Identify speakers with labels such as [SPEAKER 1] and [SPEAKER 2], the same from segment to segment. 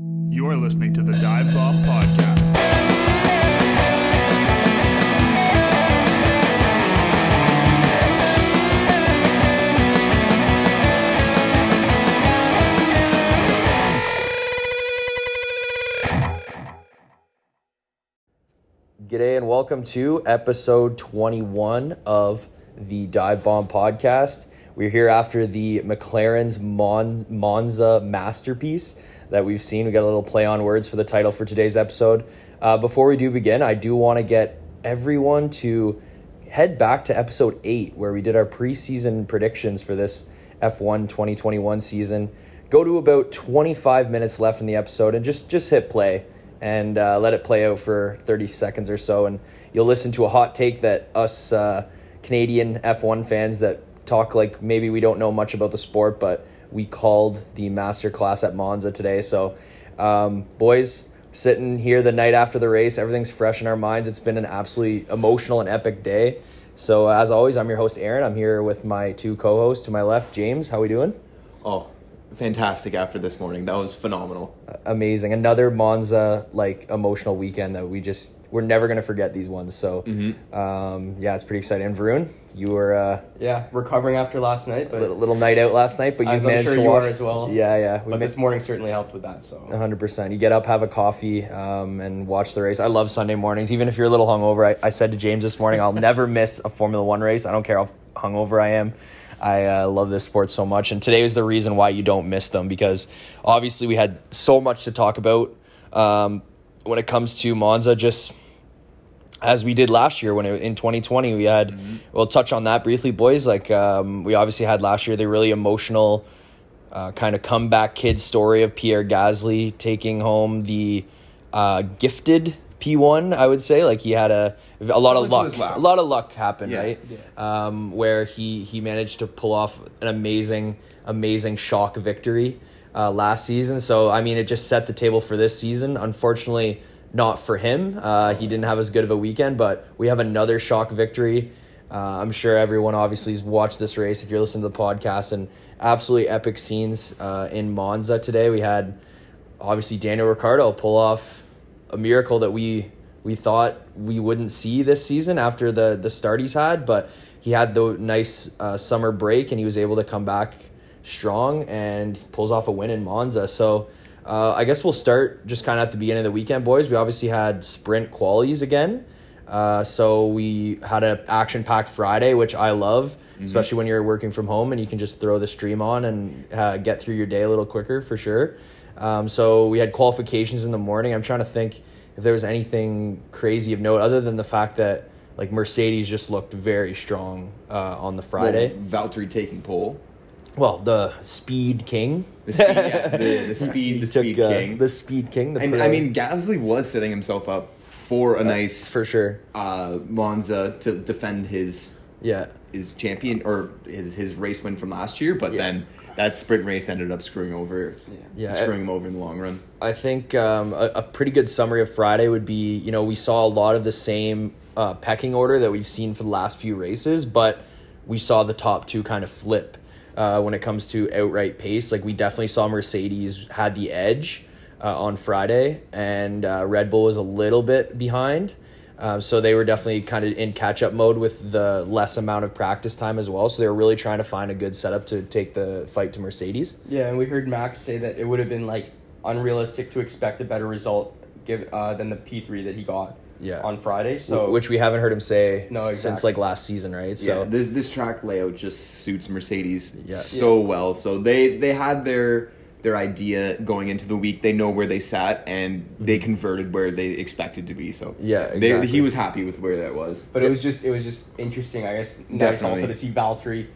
[SPEAKER 1] You're listening to the Dive Bomb Podcast.
[SPEAKER 2] G'day and welcome to episode 21 of the Dive Bomb podcast. We're here after the McLaren's Mon- Monza masterpiece that we've seen. We got a little play on words for the title for today's episode. Uh, before we do begin, I do want to get everyone to head back to episode 8 where we did our preseason predictions for this F1 2021 season. Go to about 25 minutes left in the episode and just just hit play and uh, let it play out for 30 seconds or so. And you'll listen to a hot take that us uh, Canadian F1 fans that talk like maybe we don't know much about the sport, but we called the master class at Monza today. So, um, boys, sitting here the night after the race, everything's fresh in our minds. It's been an absolutely emotional and epic day. So, as always, I'm your host, Aaron. I'm here with my two co hosts to my left, James. How we doing?
[SPEAKER 3] Oh, fantastic after this morning. That was phenomenal.
[SPEAKER 2] amazing. Another Monza like emotional weekend that we just we're never gonna forget these ones. So um, yeah, it's pretty exciting. And Varun, you were uh,
[SPEAKER 4] Yeah, recovering after last night, but
[SPEAKER 2] a little, little night out last night, but you
[SPEAKER 4] As I'm
[SPEAKER 2] managed
[SPEAKER 4] sure
[SPEAKER 2] to
[SPEAKER 4] you
[SPEAKER 2] watch
[SPEAKER 4] as well.
[SPEAKER 2] Yeah, yeah. We
[SPEAKER 4] but
[SPEAKER 2] missed
[SPEAKER 4] this morning certainly helped with that. So
[SPEAKER 2] hundred percent. You get up, have a coffee, um, and watch the race. I love Sunday mornings, even if you're a little hungover. I, I said to James this morning, I'll never miss a Formula One race. I don't care how hungover I am. I uh, love this sport so much, and today is the reason why you don't miss them because obviously we had so much to talk about um, when it comes to Monza. Just as we did last year when it, in 2020 we had we'll touch on that briefly boys like um, we obviously had last year the really emotional uh, kind of comeback kid story of Pierre Gasly taking home the uh, gifted P1 I would say like he had a a lot of luck. a lot of luck happened
[SPEAKER 3] Yeah.
[SPEAKER 2] right? Um, where he he managed to pull off an amazing amazing shock victory uh, last season. So I mean it just set the table for this season. Unfortunately not for him. Uh, he didn't have as good of a weekend but we have another shock victory. Uh, I'm sure everyone obviously has watched this race if you're listening to the podcast and absolutely epic scenes uh, in Monza today. We had obviously Daniel Ricciardo pull off a miracle that we we thought we wouldn't see this season after the the start he's had, but he had the nice uh, summer break and he was able to come back strong and pulls off a win in Monza. So. Uh, I guess we'll start just kind of at the beginning of the weekend, boys. We obviously had sprint qualies again. Uh, so we had an action packed Friday, which I love, especially when you're working from home and you can just throw the stream on and uh, get through your day a little quicker for sure. Um, so we had qualifications in the morning. I'm trying to think if there was anything crazy of note other than the fact that like Mercedes just looked very strong uh, on the Friday.
[SPEAKER 3] Well, Valtteri taking pole.
[SPEAKER 2] Well, the Speed King.
[SPEAKER 3] The speed, yeah, the, the speed,
[SPEAKER 2] He
[SPEAKER 3] the
[SPEAKER 2] took,
[SPEAKER 3] speed
[SPEAKER 2] uh,
[SPEAKER 3] king.
[SPEAKER 2] The Speed King. The
[SPEAKER 3] and
[SPEAKER 2] pro-
[SPEAKER 3] I mean, Gasly was setting himself up for a nice
[SPEAKER 2] for sure.
[SPEAKER 3] uh, Monza to defend his
[SPEAKER 2] Yeah.
[SPEAKER 3] his champion or his his race win from last year, but
[SPEAKER 2] Yeah.
[SPEAKER 3] then that sprint race ended up screwing over,
[SPEAKER 2] Yeah.
[SPEAKER 3] screwing him over in the long run.
[SPEAKER 2] I think um, a, a pretty good summary of Friday would be you know, we saw a lot of the same uh, pecking order that we've seen for the last few races, but we saw the top two kind of flip uh, when it comes to outright pace. Like, we definitely saw Mercedes had the edge uh, on Friday, and uh, Red Bull was a little bit behind. Um, so they were definitely kind of in catch up mode with the less amount of practice time as well. So they were really trying to find a good setup to take the fight to Mercedes.
[SPEAKER 4] yeah, and we heard Max say that it would have been like unrealistic to expect a better result give uh, than the P three that he got
[SPEAKER 2] Yeah.
[SPEAKER 4] on Friday. So
[SPEAKER 2] which we haven't heard him say
[SPEAKER 4] No,
[SPEAKER 2] since like last season, right?
[SPEAKER 3] So
[SPEAKER 2] So
[SPEAKER 3] this this track layout just suits Mercedes
[SPEAKER 2] Yeah.
[SPEAKER 3] so well. So they they had their their idea going into the week. They know where they sat and they mhm. converted where they expected to be. So.
[SPEAKER 2] Yeah,
[SPEAKER 3] they, he was happy with where that was.
[SPEAKER 4] but it was just it was just interesting. I guess nice
[SPEAKER 3] Definitely.
[SPEAKER 4] also to see Valtteri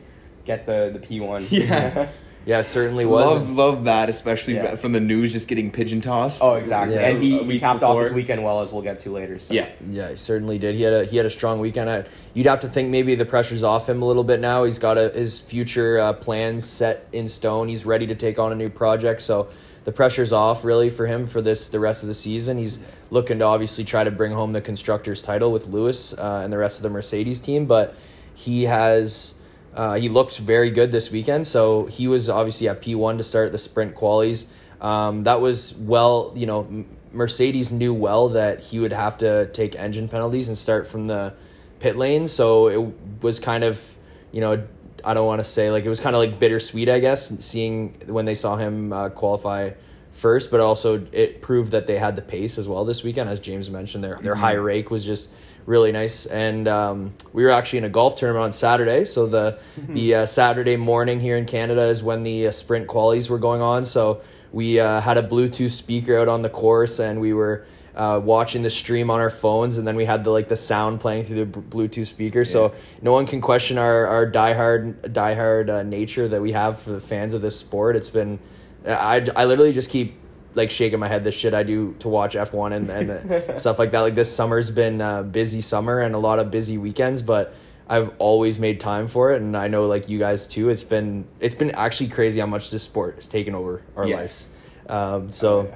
[SPEAKER 4] get the the P one.
[SPEAKER 3] Yeah.
[SPEAKER 2] yeah, it certainly was.
[SPEAKER 3] Love love that, especially
[SPEAKER 4] Yeah.
[SPEAKER 3] from the news just getting pigeon tossed.
[SPEAKER 4] oh, exactly.
[SPEAKER 2] Yeah.
[SPEAKER 4] And he,
[SPEAKER 3] A
[SPEAKER 4] he
[SPEAKER 3] week
[SPEAKER 4] capped off his weekend well, as we'll get to later. So
[SPEAKER 3] Yeah.
[SPEAKER 2] Yeah, he certainly did. He had a he had a strong weekend. I, you'd have to think maybe the pressure's off him a little bit now. He's got a, his future uh, plans set in stone. He's ready to take on a new project. So the pressure's off really for him for this the rest of the season. He's looking to obviously try to bring home the constructors title with Lewis uh, and the rest of the Mercedes team, but he has. Uh, he looked very good this weekend, so he was obviously at P1 to start the sprint qualies. Um, that was well, you know, Mercedes knew well that he would have to take engine penalties and start from the pit lane. So it was kind of, you know, I don't want to say like it was kind of like bittersweet, I guess, seeing when they saw him uh, qualify first, but also it proved that they had the pace as well this weekend, as James mentioned. Their their high rake was just really nice, and um, we were actually in a golf tournament on Saturday. So the the uh, Saturday morning here in Canada is when the uh, sprint qualies were going on. So we uh, had a Bluetooth speaker out on the course, and we were. Uh, watching the stream on our phones, and then we had the like the sound playing through the b- Bluetooth speaker. So no one can question our our diehard diehard uh, nature that we have for the fans of this sport. It's been I, I literally just keep like shaking my head the shit I do to watch F1 and, and stuff like that. Like this summer's been a busy summer and a lot of busy weekends, but I've always made time for it and I know like you guys too. It's been it's been actually crazy how much this sport has taken over our
[SPEAKER 3] Yes.
[SPEAKER 2] lives. Um, so
[SPEAKER 4] Oh,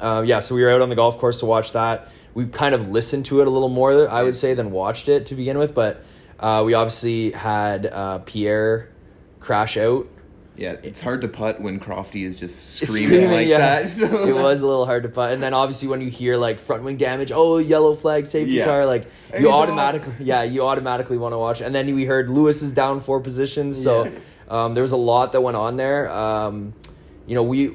[SPEAKER 4] yeah.
[SPEAKER 2] uh, yeah, so we were out on the golf course to watch that. We kind of listened to it a little more, I would say, than watched it to begin with. But uh, we obviously had uh, Pierre crash out.
[SPEAKER 3] Yeah, it's hard to putt when Crofty is just
[SPEAKER 2] Screaming,
[SPEAKER 3] screaming, like
[SPEAKER 2] yeah.
[SPEAKER 3] that.
[SPEAKER 2] it was a little hard to putt. And then obviously when you hear like front wing damage, oh yellow flag, safety
[SPEAKER 3] Yeah.
[SPEAKER 2] car, like
[SPEAKER 4] He's
[SPEAKER 2] you
[SPEAKER 4] off.
[SPEAKER 2] automatically, yeah, you automatically want to watch. And then we heard Lewis is down four positions, so um, there was a lot that went on there. Um, you know, we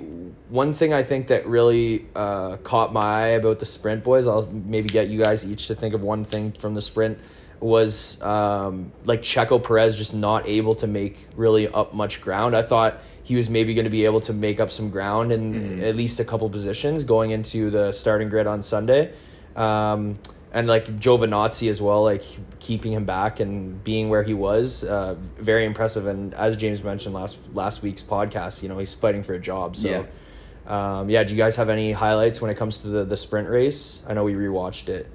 [SPEAKER 2] one thing I think that really uh, caught my eye about the sprint boys. I'll maybe get you guys each to think of one thing from the sprint was um, like Checo Perez just not able to make really up much ground. I thought he was maybe going to be able to make up some ground in at least a couple positions going into the starting grid on Sunday. Um, and like Giovinazzi as well, like keeping him back and being where he was, uh, very impressive. And as James mentioned last last week's podcast, you know he's fighting for a job. So,
[SPEAKER 3] Yeah.
[SPEAKER 2] um, yeah. Do you guys have any highlights when it comes to the the sprint race? I know we rewatched it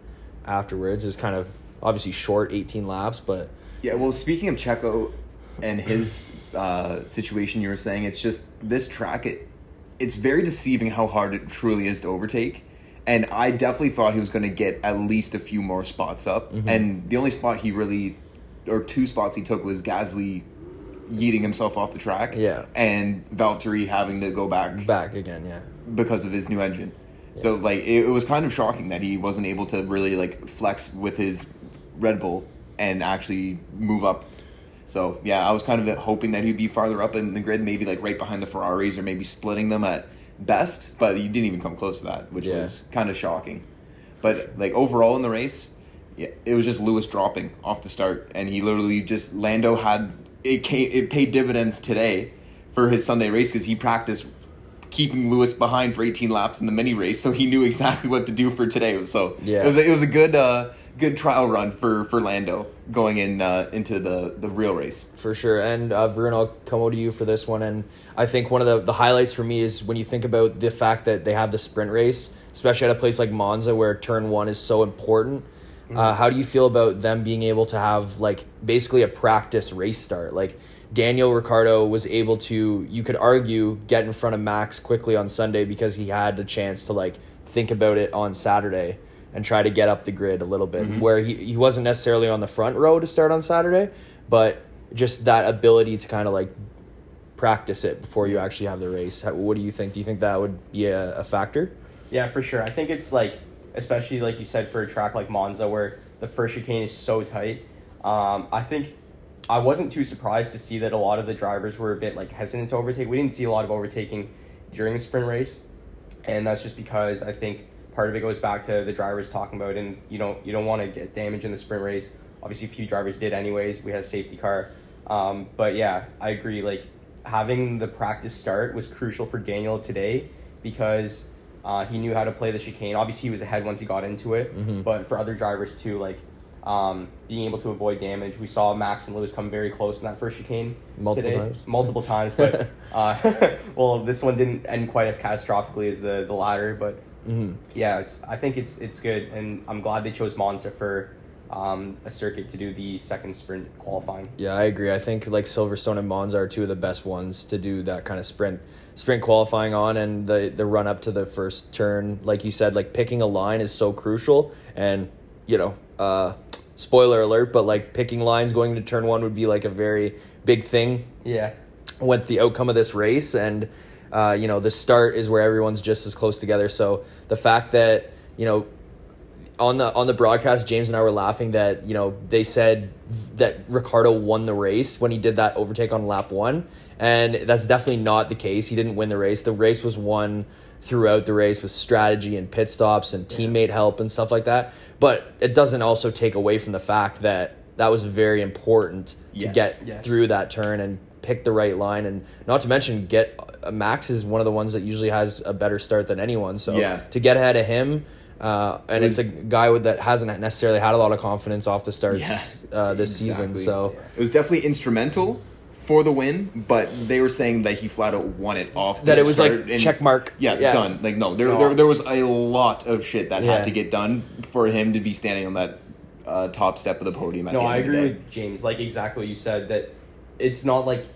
[SPEAKER 2] afterwards. It's kind of obviously short, eighteen laps, but
[SPEAKER 3] Yeah, well, speaking of Checo and his uh, situation, you were saying it's just this track. It it's very deceiving how hard it truly is to overtake. And I definitely thought he was going to get at least a few more spots up. And the only spot he really, or two spots he took was Gasly yeeting himself off the track.
[SPEAKER 2] Yeah.
[SPEAKER 3] And Valtteri having to go back
[SPEAKER 2] back again. Yeah.
[SPEAKER 3] because of his new engine. So like it, it was kind of shocking that he wasn't able to really like flex with his Red Bull and actually move up. So yeah, I was kind of hoping that he'd be farther up in the grid, maybe like right behind the Ferraris or maybe splitting them at best, but he didn't even come close to that, which
[SPEAKER 2] Yeah.
[SPEAKER 3] was kind of shocking. But like overall in the race, yeah, it was just Lewis dropping off the start, and he literally just Lando had it. Came, it paid dividends today for his Sunday race because he practiced keeping Lewis behind for 18 laps in the mini race, so he knew exactly what to do for today. So
[SPEAKER 2] Yeah.
[SPEAKER 3] it was a, it was a good uh, good trial run for for Lando going in uh, into the the real race.
[SPEAKER 2] For sure. And uh, Varun, I'll come over to you for this one. And I think one of the, the highlights for me is when you think about the fact that they have the sprint race, especially at a place like Monza where turn one is so important. Uh, how do you feel about them being able to have like basically a practice race start? Like Daniel Ricciardo was able to, you could argue, get in front of Max quickly on Sunday because he had a chance to like think about it on Saturday and try to get up the grid a little bit. Where he, he wasn't necessarily on the front row to start on Saturday, but just that ability to kind of like practice it before you actually have the race. How, what do you think? Do you think that would be a, a factor?
[SPEAKER 4] Yeah, for sure. I think it's like, especially like you said, for a track like Monza where the first chicane is so tight. Um, I think I wasn't too surprised to see that a lot of the drivers were a bit like hesitant to overtake. We didn't see a lot of overtaking during the sprint race, and that's just because I think part of it goes back to the drivers talking about, and you don't you don't want to get damage in the sprint race. Obviously, a few drivers did anyways. We had a safety car, um, but yeah, I agree. Like having the practice start was crucial for Daniel today because uh, he knew how to play the chicane. Obviously, he was ahead once he got into it,
[SPEAKER 2] Mm-hmm.
[SPEAKER 4] but for other drivers too, like um, being able to avoid damage. We saw Max and Lewis come very close in that first chicane
[SPEAKER 2] Multiple
[SPEAKER 4] today,
[SPEAKER 2] times.
[SPEAKER 4] multiple times. But uh, well, this one didn't end quite as catastrophically as the the latter. But
[SPEAKER 2] Mm-hmm.
[SPEAKER 4] yeah, it's I think it's it's good, and I'm glad they chose Monza for um, a circuit to do the second sprint qualifying.
[SPEAKER 2] Yeah, I agree. I think like Silverstone and Monza are two of the best ones to do that kind of sprint sprint qualifying on and the the run up to the first turn. Like you said, like picking a line is so crucial and you know, uh spoiler alert, but like picking lines going into turn 1 would be like a very big thing
[SPEAKER 4] Yeah,
[SPEAKER 2] with the outcome of this race and uh, you know, the start is where everyone's just as close together. So the fact that you know on the on the broadcast, James and I were laughing that you know they said that Ricciardo won the race when he did that overtake on lap one, and that's definitely not the case. He didn't win the race. The race was won throughout the race with strategy and pit stops and teammate help and stuff like that. But it doesn't also take away from the fact that that was very important to get
[SPEAKER 4] Yes.
[SPEAKER 2] through that turn and pick the right line and not to mention get uh, Max is one of the ones that usually has a better start than anyone. So
[SPEAKER 3] Yeah.
[SPEAKER 2] to get ahead of him. Uh, and
[SPEAKER 3] It
[SPEAKER 2] it's a guy with, that hasn't necessarily had a lot of confidence off the starts
[SPEAKER 3] Yeah,
[SPEAKER 2] uh, this season. So
[SPEAKER 3] It was definitely instrumental for the win, but they were saying that he flat out won it off.
[SPEAKER 2] that
[SPEAKER 3] the
[SPEAKER 2] it was
[SPEAKER 3] start
[SPEAKER 2] like
[SPEAKER 3] and-
[SPEAKER 2] check mark.
[SPEAKER 3] Yeah, done. Like no, there,
[SPEAKER 4] No.
[SPEAKER 3] there there was a lot of shit that
[SPEAKER 2] Yeah.
[SPEAKER 3] had to get done for him to be standing on that uh, top step of the podium. At
[SPEAKER 4] No,
[SPEAKER 3] the end
[SPEAKER 4] I
[SPEAKER 3] of the
[SPEAKER 4] agree
[SPEAKER 3] day.
[SPEAKER 4] with James. Like exactly what you said. That it's not like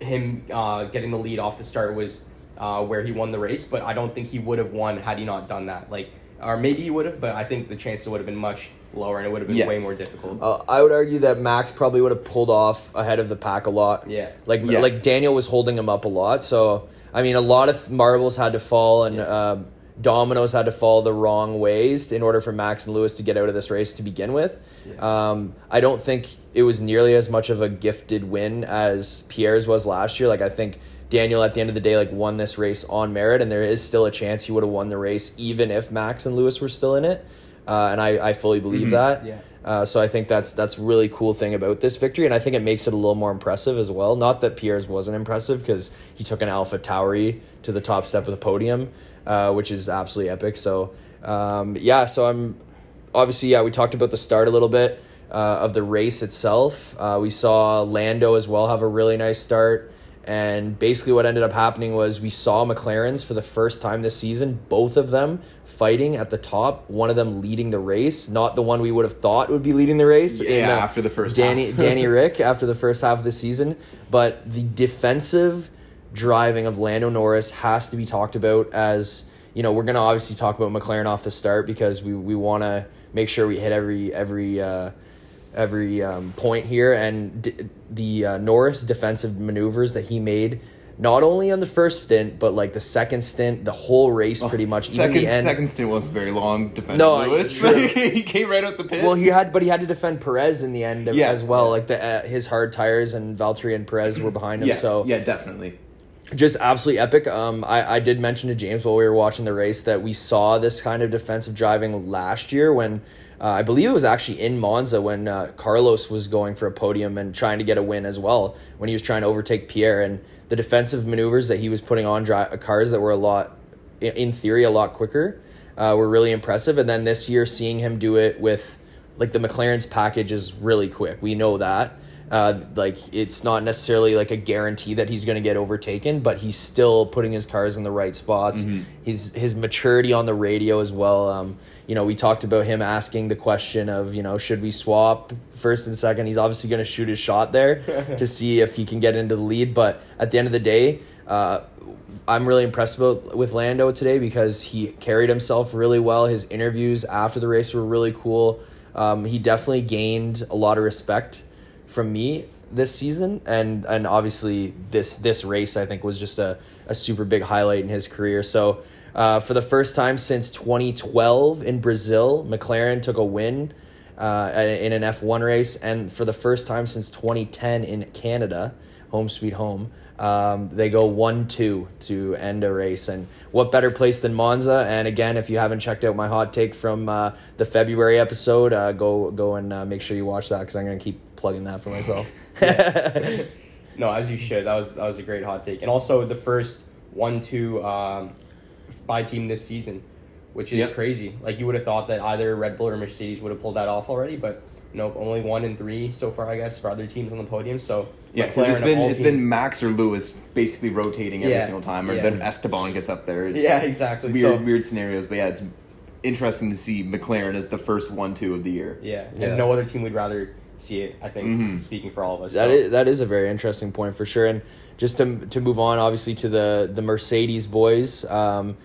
[SPEAKER 4] him uh, getting the lead off the start was uh, where he won the race, but I don't think he would have won had he not done that. Like, or maybe he would have, but I think the chances would have been much lower, and it would have been
[SPEAKER 3] Yes.
[SPEAKER 4] way more difficult.
[SPEAKER 2] Uh, I would argue that Max probably would have pulled off ahead of the pack a lot.
[SPEAKER 4] Yeah.
[SPEAKER 2] like
[SPEAKER 3] Yeah.
[SPEAKER 2] like Daniel was holding him up a lot. So I mean, a lot of marbles had to fall and
[SPEAKER 4] Yeah.
[SPEAKER 2] Dominoes had to fall the wrong ways in order for Max and Lewis to get out of this race to begin with.
[SPEAKER 4] Yeah.
[SPEAKER 2] Um, I don't think it was nearly as much of a gifted win as Pierre's was last year. Like I think Daniel at the end of the day like won this race on merit, and there is still a chance he would have won the race even if Max and Lewis were still in it. Uh, and I, I fully believe that.
[SPEAKER 4] Yeah.
[SPEAKER 2] Uh, so I think that's that's really cool thing about this victory, and I think it makes it a little more impressive as well. Not that Pierre's wasn't impressive because he took an Alpha Tauri to the top step of the podium, uh, which is absolutely epic. So um, yeah, so I'm obviously yeah we talked about the start a little bit uh, of the race itself. Uh, we saw Lando as well have a really nice start. And basically, what ended up happening was we saw McLarens for the first time this season, both of them fighting at the top. One of them leading the race, not the one we would have thought would be leading the race.
[SPEAKER 3] Yeah,
[SPEAKER 2] in, uh,
[SPEAKER 3] after the first
[SPEAKER 2] Danny
[SPEAKER 3] half.
[SPEAKER 2] Danny Rick after the first half of the season, but the defensive driving of Lando Norris has to be talked about as you know we're going to obviously talk about McLaren off the start because we we want to make sure we hit every every. Uh, every um, point here, and d- the uh, Norris defensive maneuvers that he made, not only on the first stint, but like the second stint, the whole race, pretty much. even
[SPEAKER 3] Oh, Second
[SPEAKER 2] the end.
[SPEAKER 3] second stint wasn't very long. Defending
[SPEAKER 2] No,
[SPEAKER 3] Lewis. he came right out the pit.
[SPEAKER 2] Well, he had, but he had to defend Perez in the end
[SPEAKER 3] Yeah.
[SPEAKER 2] as well. Like the uh, his hard tires and Valtteri and Perez were behind him.
[SPEAKER 3] yeah,
[SPEAKER 2] so
[SPEAKER 3] yeah, definitely.
[SPEAKER 2] just absolutely epic. Um, I, I did mention to James while we were watching the race that we saw this kind of defensive driving last year when uh, I believe it was actually in Monza when uh, Carlos was going for a podium and trying to get a win as well when he was trying to overtake Pierre and the defensive maneuvers that he was putting on dri- cars that were a lot, in theory, a lot quicker uh, were really impressive. And then this year, seeing him do it with like the McLaren's package is really quick. We know that. Uh, like it's not necessarily like a guarantee that he's going to get overtaken, but he's still putting his cars in the right spots. His his maturity on the radio as well. Um, you know, we talked about him asking the question of you know should we swap first and second. He's obviously going to shoot his shot there to see if he can get into the lead. But at the end of the day, uh, I'm really impressed about, with Lando today because he carried himself really well. His interviews after the race were really cool. Um, he definitely gained a lot of respect from me this season, and and obviously this this race I think was just a, a super big highlight in his career. So uh, for the first time since 2012 in Brazil, McLaren took a win uh, in an F1 race, and for the first time since 2010 in Canada, home sweet home. Um, they go one two to end a race, and what better place than Monza? And again, if you haven't checked out my hot take from uh, the February episode, uh, go go and uh, make sure you watch that because I'm gonna keep plugging that for myself.
[SPEAKER 4] No, as you should. That was that was a great hot take, and also the first one-two um, by team this season, which is
[SPEAKER 3] Yep.
[SPEAKER 4] crazy. Like you would have thought that either Red Bull or Mercedes would have pulled that off already, but nope. Only one and three so far, I guess, for other teams on the podium. So
[SPEAKER 3] Yeah, it's been it's
[SPEAKER 4] teams-
[SPEAKER 3] been Max or Lewis basically rotating every
[SPEAKER 4] Yeah,
[SPEAKER 3] single time, or
[SPEAKER 4] yeah.
[SPEAKER 3] then Esteban gets up there. It's
[SPEAKER 4] yeah, exactly.
[SPEAKER 3] weird
[SPEAKER 4] so
[SPEAKER 3] weird scenarios, but yeah, it's interesting to see McLaren as the first one two of the year.
[SPEAKER 4] yeah, and
[SPEAKER 2] Yeah.
[SPEAKER 4] no other team would rather see it. I think
[SPEAKER 3] Mhm.
[SPEAKER 4] speaking for all of us.
[SPEAKER 2] That
[SPEAKER 4] so.
[SPEAKER 2] is that is a very interesting point for sure. And just to to move on, obviously to the the Mercedes boys. Um,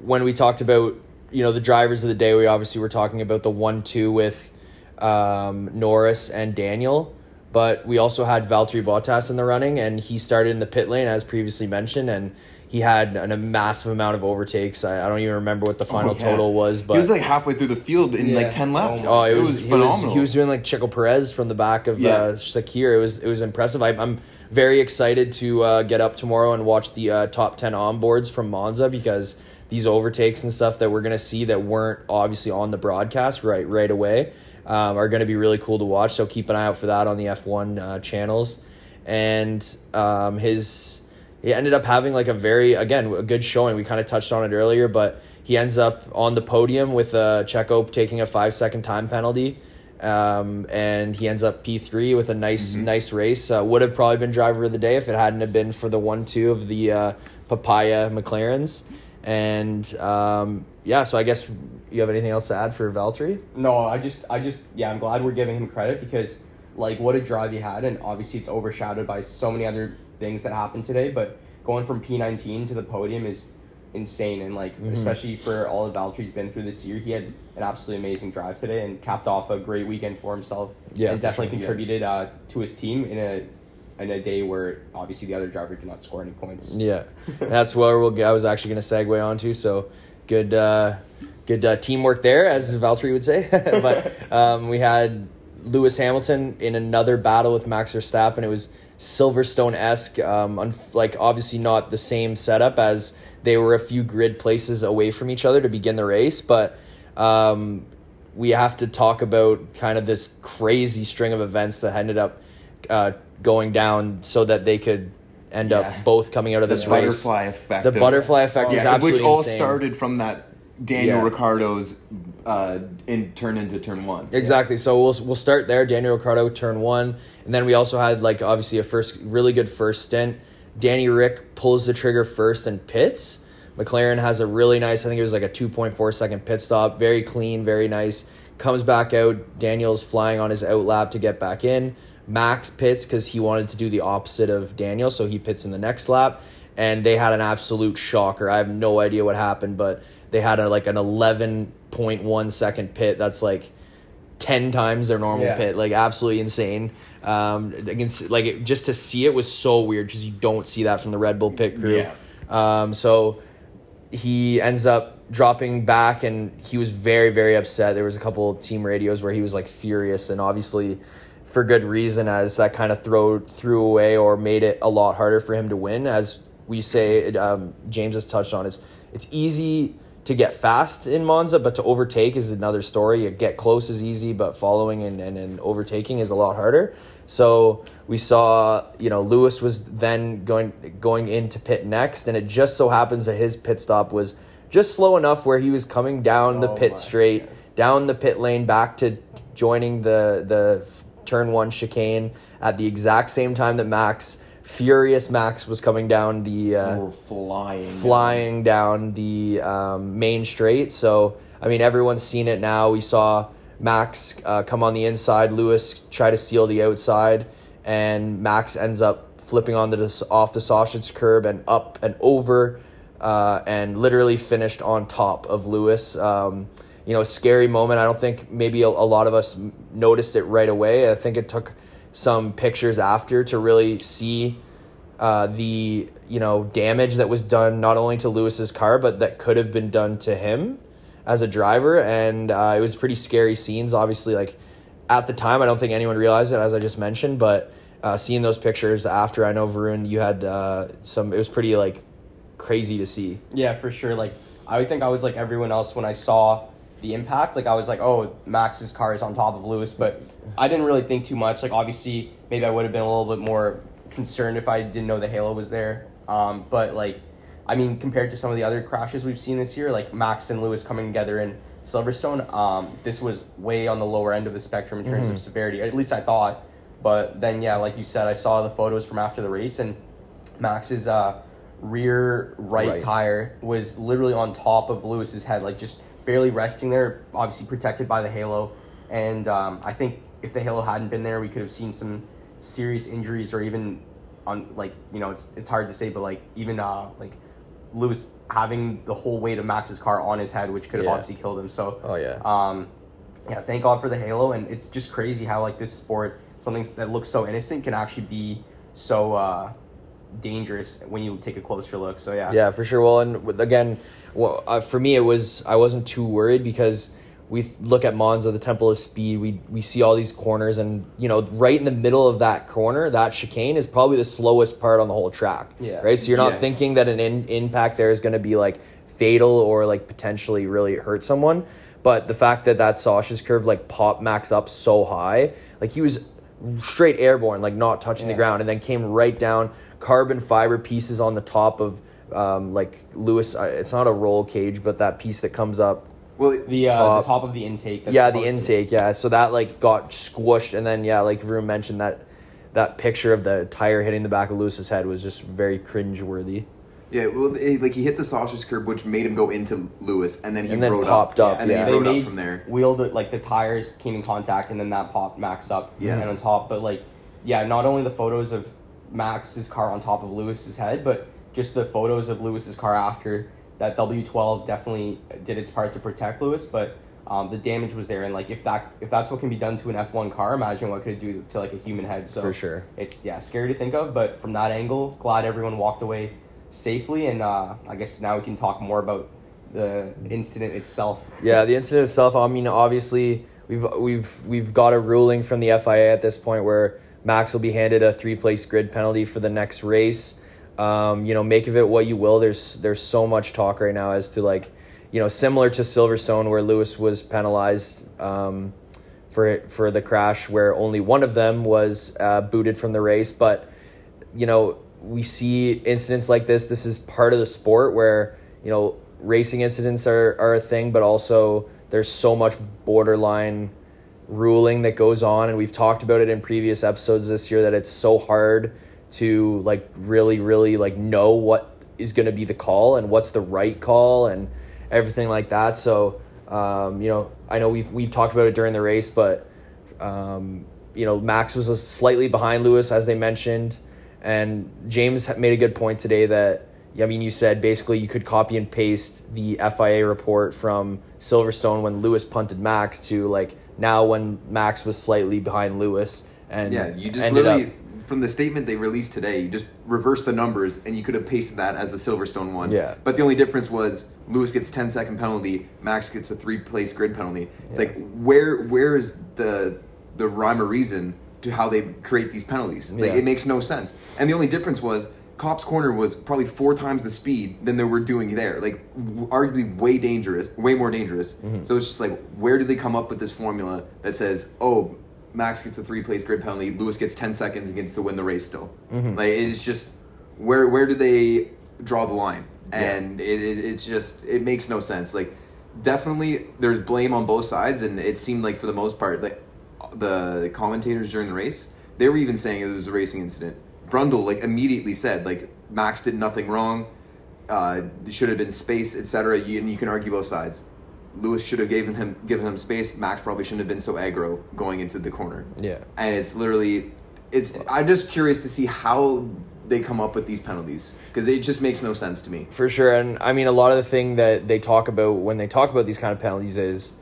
[SPEAKER 2] when we talked about you know the drivers of the day, we obviously were talking about the one two with um, Norris and Daniel. But we also had Valtteri Bottas in the running, and he started in the pit lane as previously mentioned, and he had an, a massive amount of overtakes. I, I don't even remember what the final
[SPEAKER 3] Oh, yeah.
[SPEAKER 2] total was, but
[SPEAKER 3] he was like halfway through the field in
[SPEAKER 4] Yeah.
[SPEAKER 3] like ten laps.
[SPEAKER 2] Oh, it, was, he was
[SPEAKER 3] phenomenal.
[SPEAKER 2] he was doing like Checo Perez from the back of
[SPEAKER 3] Yeah.
[SPEAKER 2] uh, Sakhir. It was it was impressive. I, I'm very excited to uh, get up tomorrow and watch the uh, top ten onboards from Monza because these overtakes and stuff that we're gonna see that weren't obviously on the broadcast right right away um, are gonna be really cool to watch. So keep an eye out for that on the F1 uh, channels. And um, his he ended up having like a very again a good showing. We kind of touched on it earlier, but he ends up on the podium with uh, Checo taking a five second time penalty, um, and he ends up P three with a nice nice race. Uh, would have probably been driver of the day if it hadn't have been for the one two of the uh, Papaya McLarens. And um, yeah, so I guess you have anything else to add for Valtteri?
[SPEAKER 4] No, I just, I just, yeah, I'm glad we're giving him credit because, like, what a drive he had, and obviously it's overshadowed by so many other things that happened today. But going from P19 to the podium is insane, and like,
[SPEAKER 2] Mm-hmm.
[SPEAKER 4] especially for all the Valtteri's been through this year, he had an absolutely amazing drive today and capped off a great weekend for himself.
[SPEAKER 2] Yeah,
[SPEAKER 4] and definitely
[SPEAKER 2] sure, yeah.
[SPEAKER 4] contributed uh, to his team in a in a day where obviously the other driver did not score any points.
[SPEAKER 2] Yeah, that's where we'll. I was actually going to segue onto. So good, uh, good uh, teamwork there, as Valtteri would say. but um, we had Lewis Hamilton in another battle with Max Verstappen. And it was Silverstone esque. Um, unf- like obviously not the same setup as they were a few grid places away from each other to begin the race, but. Um, we have to talk about kind of this crazy string of events that ended up uh, going down so that they could end
[SPEAKER 3] Yeah.
[SPEAKER 2] up both coming out of
[SPEAKER 3] the
[SPEAKER 2] this race.
[SPEAKER 3] The butterfly effect.
[SPEAKER 2] The butterfly effect is
[SPEAKER 3] Yeah,
[SPEAKER 2] absolutely
[SPEAKER 3] which all
[SPEAKER 2] insane.
[SPEAKER 3] started from that Daniel
[SPEAKER 2] Yeah.
[SPEAKER 3] Ricciardo's uh, in turn into turn one.
[SPEAKER 2] Exactly. So we'll we'll start there. Daniel Ricciardo turn one, and then we also had like obviously a first really good first stint. Danny Rick pulls the trigger first and pits. McLaren has a really nice. I think it was like a two point four second pit stop. Very clean, very nice. Comes back out. Daniel's flying on his out lap to get back in. Max pits because he wanted to do the opposite of Daniel, so he pits in the next lap. And they had an absolute shocker. I have no idea what happened, but they had a, like an eleven point one second pit. That's like 10 times their normal
[SPEAKER 4] Yeah.
[SPEAKER 2] pit like absolutely insane um against like it, just to see it was so weird because you don't see that from the red bull pit crew
[SPEAKER 3] Yeah.
[SPEAKER 2] um so he ends up dropping back and he was very very upset there was a couple team radios where he was like furious and obviously for good reason as that kind of throw threw away or made it a lot harder for him to win as we say um, james has touched on it's it's easy to get fast in monza but to overtake is another story You get close is easy but following and, and, and overtaking is a lot harder so we saw you know lewis was then going going into pit next and it just so happens that his pit stop was just slow enough where he was coming down the
[SPEAKER 4] Oh
[SPEAKER 2] pit straight
[SPEAKER 4] goodness.
[SPEAKER 2] down the pit lane back to joining the the turn one chicane at the exact same time that Max furious Max was coming down the uh,
[SPEAKER 3] flying,
[SPEAKER 2] flying down the um, main straight. So I mean everyone's seen it now. We saw Max uh, come on the inside, Lewis try to steal the outside, and Max ends up flipping on the off the sausage curb and up and over uh, and literally finished on top of Lewis. Um, you know, scary moment. I don't think maybe a, a lot of us noticed it right away. I think it took some pictures after to really see uh, the you know damage that was done not only to Lewis's car but that could have been done to him as a driver, and uh, it was pretty scary scenes. Obviously, like at the time, I don't think anyone realized it, as I just mentioned, but. Uh, seeing those pictures after, I know Varun, you had uh, some. It was pretty like crazy to see.
[SPEAKER 4] Yeah, for sure. Like I would think I was like everyone else when I saw the impact. Like I was like, oh, Max's car is on top of Lewis, but I didn't really think too much. Like obviously, maybe I would have been a little bit more concerned if I didn't know the halo was there. Um, but like, I mean, compared to some of the other crashes we've seen this year, like Max and Lewis coming together in Silverstone, um, this was way on the lower end of the spectrum in terms of severity. At least I thought. But then, yeah, like you said, I saw the photos from after the race, and Max's uh, rear right,
[SPEAKER 2] Right.
[SPEAKER 4] tire was literally on top of Lewis's head, like just barely resting there, obviously protected by the halo. And um, I think if the halo hadn't been there, we could have seen some serious injuries or even on like you know it's it's hard to say, but like even uh, like Lewis having the whole weight of Max's car on his head, which could have
[SPEAKER 2] Yeah.
[SPEAKER 4] obviously killed him. So
[SPEAKER 2] Oh, yeah.
[SPEAKER 4] um, yeah, thank God for the halo, and it's just crazy how like this sport, something that looks so innocent, can actually be so uh, dangerous when you take a closer look. So yeah,
[SPEAKER 2] Yeah, for sure. Well, and again, well, uh, for me, it was I wasn't too worried because we look at Monza, the Temple of Speed. We we see all these corners, and you know, right in the middle of that corner, that chicane is probably the slowest part on the whole track.
[SPEAKER 4] Yeah.
[SPEAKER 2] Right. So you're not
[SPEAKER 3] Yes.
[SPEAKER 2] thinking that an in- impact there is going to be like fatal or like potentially really hurt someone. But the fact that that sausage curb like popped Max up so high, like he was straight airborne, like not touching the ground, and then came right down. Carbon fiber pieces on the top of um, like Lewis. uh, It's not a roll cage, but that piece that comes up.
[SPEAKER 3] Well,
[SPEAKER 4] the, uh,
[SPEAKER 2] Top.
[SPEAKER 4] the top of the intake. That's
[SPEAKER 2] yeah, the intake. Yeah, so that like got squished, and then yeah, like Varun mentioned that that picture of the tire hitting the back of Lewis's head was just very cringe worthy.
[SPEAKER 3] yeah, well, it, like he hit the sausage curb, which made him go into Lewis, and then he
[SPEAKER 2] And then
[SPEAKER 3] rode
[SPEAKER 2] popped up,
[SPEAKER 3] and then
[SPEAKER 2] yeah.
[SPEAKER 3] he
[SPEAKER 4] They
[SPEAKER 3] rode up from there.
[SPEAKER 4] wheeled it like the tires came in contact and then that popped Max up
[SPEAKER 3] Yeah.
[SPEAKER 4] and on top. But like, yeah, not only the photos of Max's car on top of Lewis's head, but just the photos of Lewis's car after that W12 definitely did its part to protect Lewis. But um, the damage was there, and like if that if that's what can be done to an F1 car, imagine what could it do to like a human head. So
[SPEAKER 2] For sure.
[SPEAKER 4] it's yeah scary to think of. But from that angle, glad everyone walked away safely, and uh, I guess now we can talk more about the incident itself.
[SPEAKER 2] Yeah, the incident itself. I mean, obviously, we've we've we've got a ruling from the FIA at this point where Max will be handed a three place grid penalty for the next race. Um, you know, make of it what you will. There's there's so much talk right now as to like, you know, similar to Silverstone where Lewis was penalized um, for for the crash, where only one of them was uh, booted from the race, but you know, we see incidents like this. This is part of the sport where, you know, racing incidents are, are a thing, but also there's so much borderline ruling that goes on. And we've talked about it in previous episodes this year that it's so hard to like really, really like know what is going to be the call and what's the right call and everything like that. So, um, you know, I know we've, we've talked about it during the race, but, um, you know, Max was slightly behind Lewis, as they mentioned. And James made a good point today that, I mean, you said basically you could copy and paste the FIA report from Silverstone when Lewis punted Max to like now when Max was slightly behind Lewis. And
[SPEAKER 3] Yeah, you just
[SPEAKER 2] ended
[SPEAKER 3] literally
[SPEAKER 2] up-
[SPEAKER 3] from the statement they released today, you just reverse the numbers and you could have pasted that as the Silverstone one.
[SPEAKER 2] Yeah.
[SPEAKER 3] But the only difference was Lewis gets 10 second penalty, Max gets a three place grid penalty. It's
[SPEAKER 2] Yeah.
[SPEAKER 3] like where where is the the rhyme or reason to how they create these penalties? Like
[SPEAKER 2] Yeah.
[SPEAKER 3] it makes no sense. And the only difference was Copse Corner was probably four times the speed than they were doing there. Like w- arguably way dangerous, way more dangerous.
[SPEAKER 2] Mm-hmm.
[SPEAKER 3] So it's just like where did they come up with this formula that says, "Oh, Max gets a three place grid penalty. Lewis gets ten seconds and gets to win the race still.
[SPEAKER 2] Mm-hmm.
[SPEAKER 3] Like it's just where where do they draw the line? And it, it it's just it makes no sense. Like definitely there's blame on both sides, and it seemed like for the most part, like the commentators during the race, they were even saying it was a racing incident. Brundle like immediately said like Max did nothing wrong. Uh, should have been space, etc. You, and you can argue both sides. Lewis should have given him given him space. Max probably shouldn't have been so aggro going into the corner.
[SPEAKER 2] Yeah.
[SPEAKER 3] and it's literally, it's. I'm just curious to see how they come up with these penalties because it just makes no sense to me.
[SPEAKER 2] For sure, and I mean a lot of the thing that they talk about when they talk about these kind of penalties is,